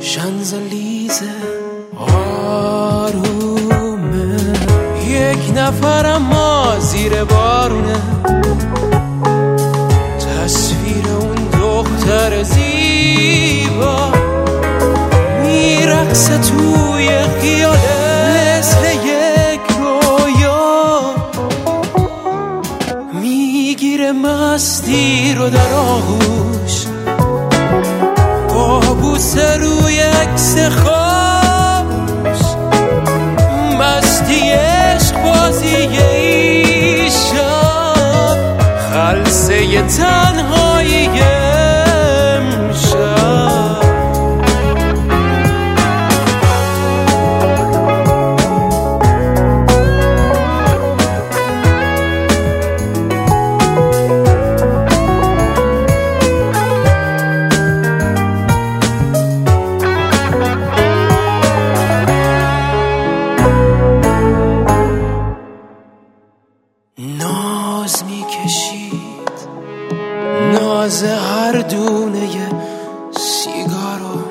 شنزلیزه آرومه. یک نفر اما زیر بارونه. تصویر اون دختر زیبا میرقصه توی خیاله مثل یک رویا می‌گیره مستی رو در آغوش. بوسه روی عکس خوش ناز هر دونه سیگارو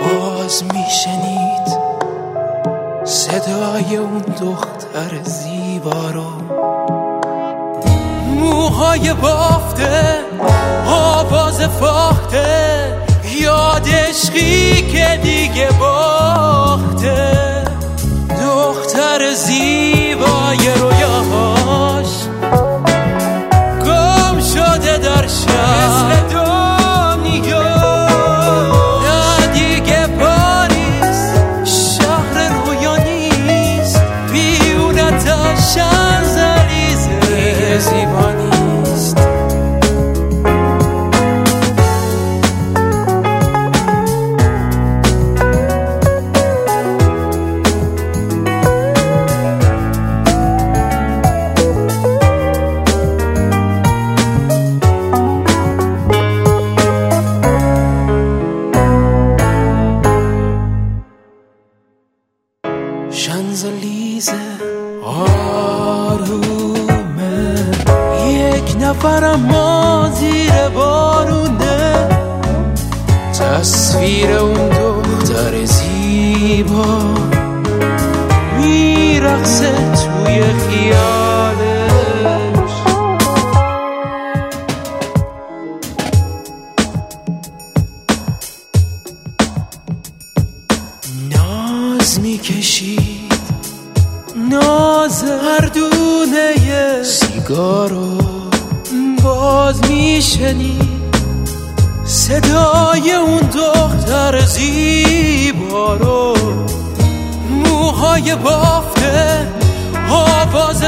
باز میشنید. صدای اون دختر زیبا رو. موهای بافته آواز فاخته یاد عشقی که دیگه باخته. دختر زیبای نفر اما زیر بارونه. تصویر اون دختر زیبا میرقصه توی خیالش. ناز می‌کشید. ناز هر دونه سیگارو. باز میشنید صدای اون دختر زیبا رو. موهای بافته آواز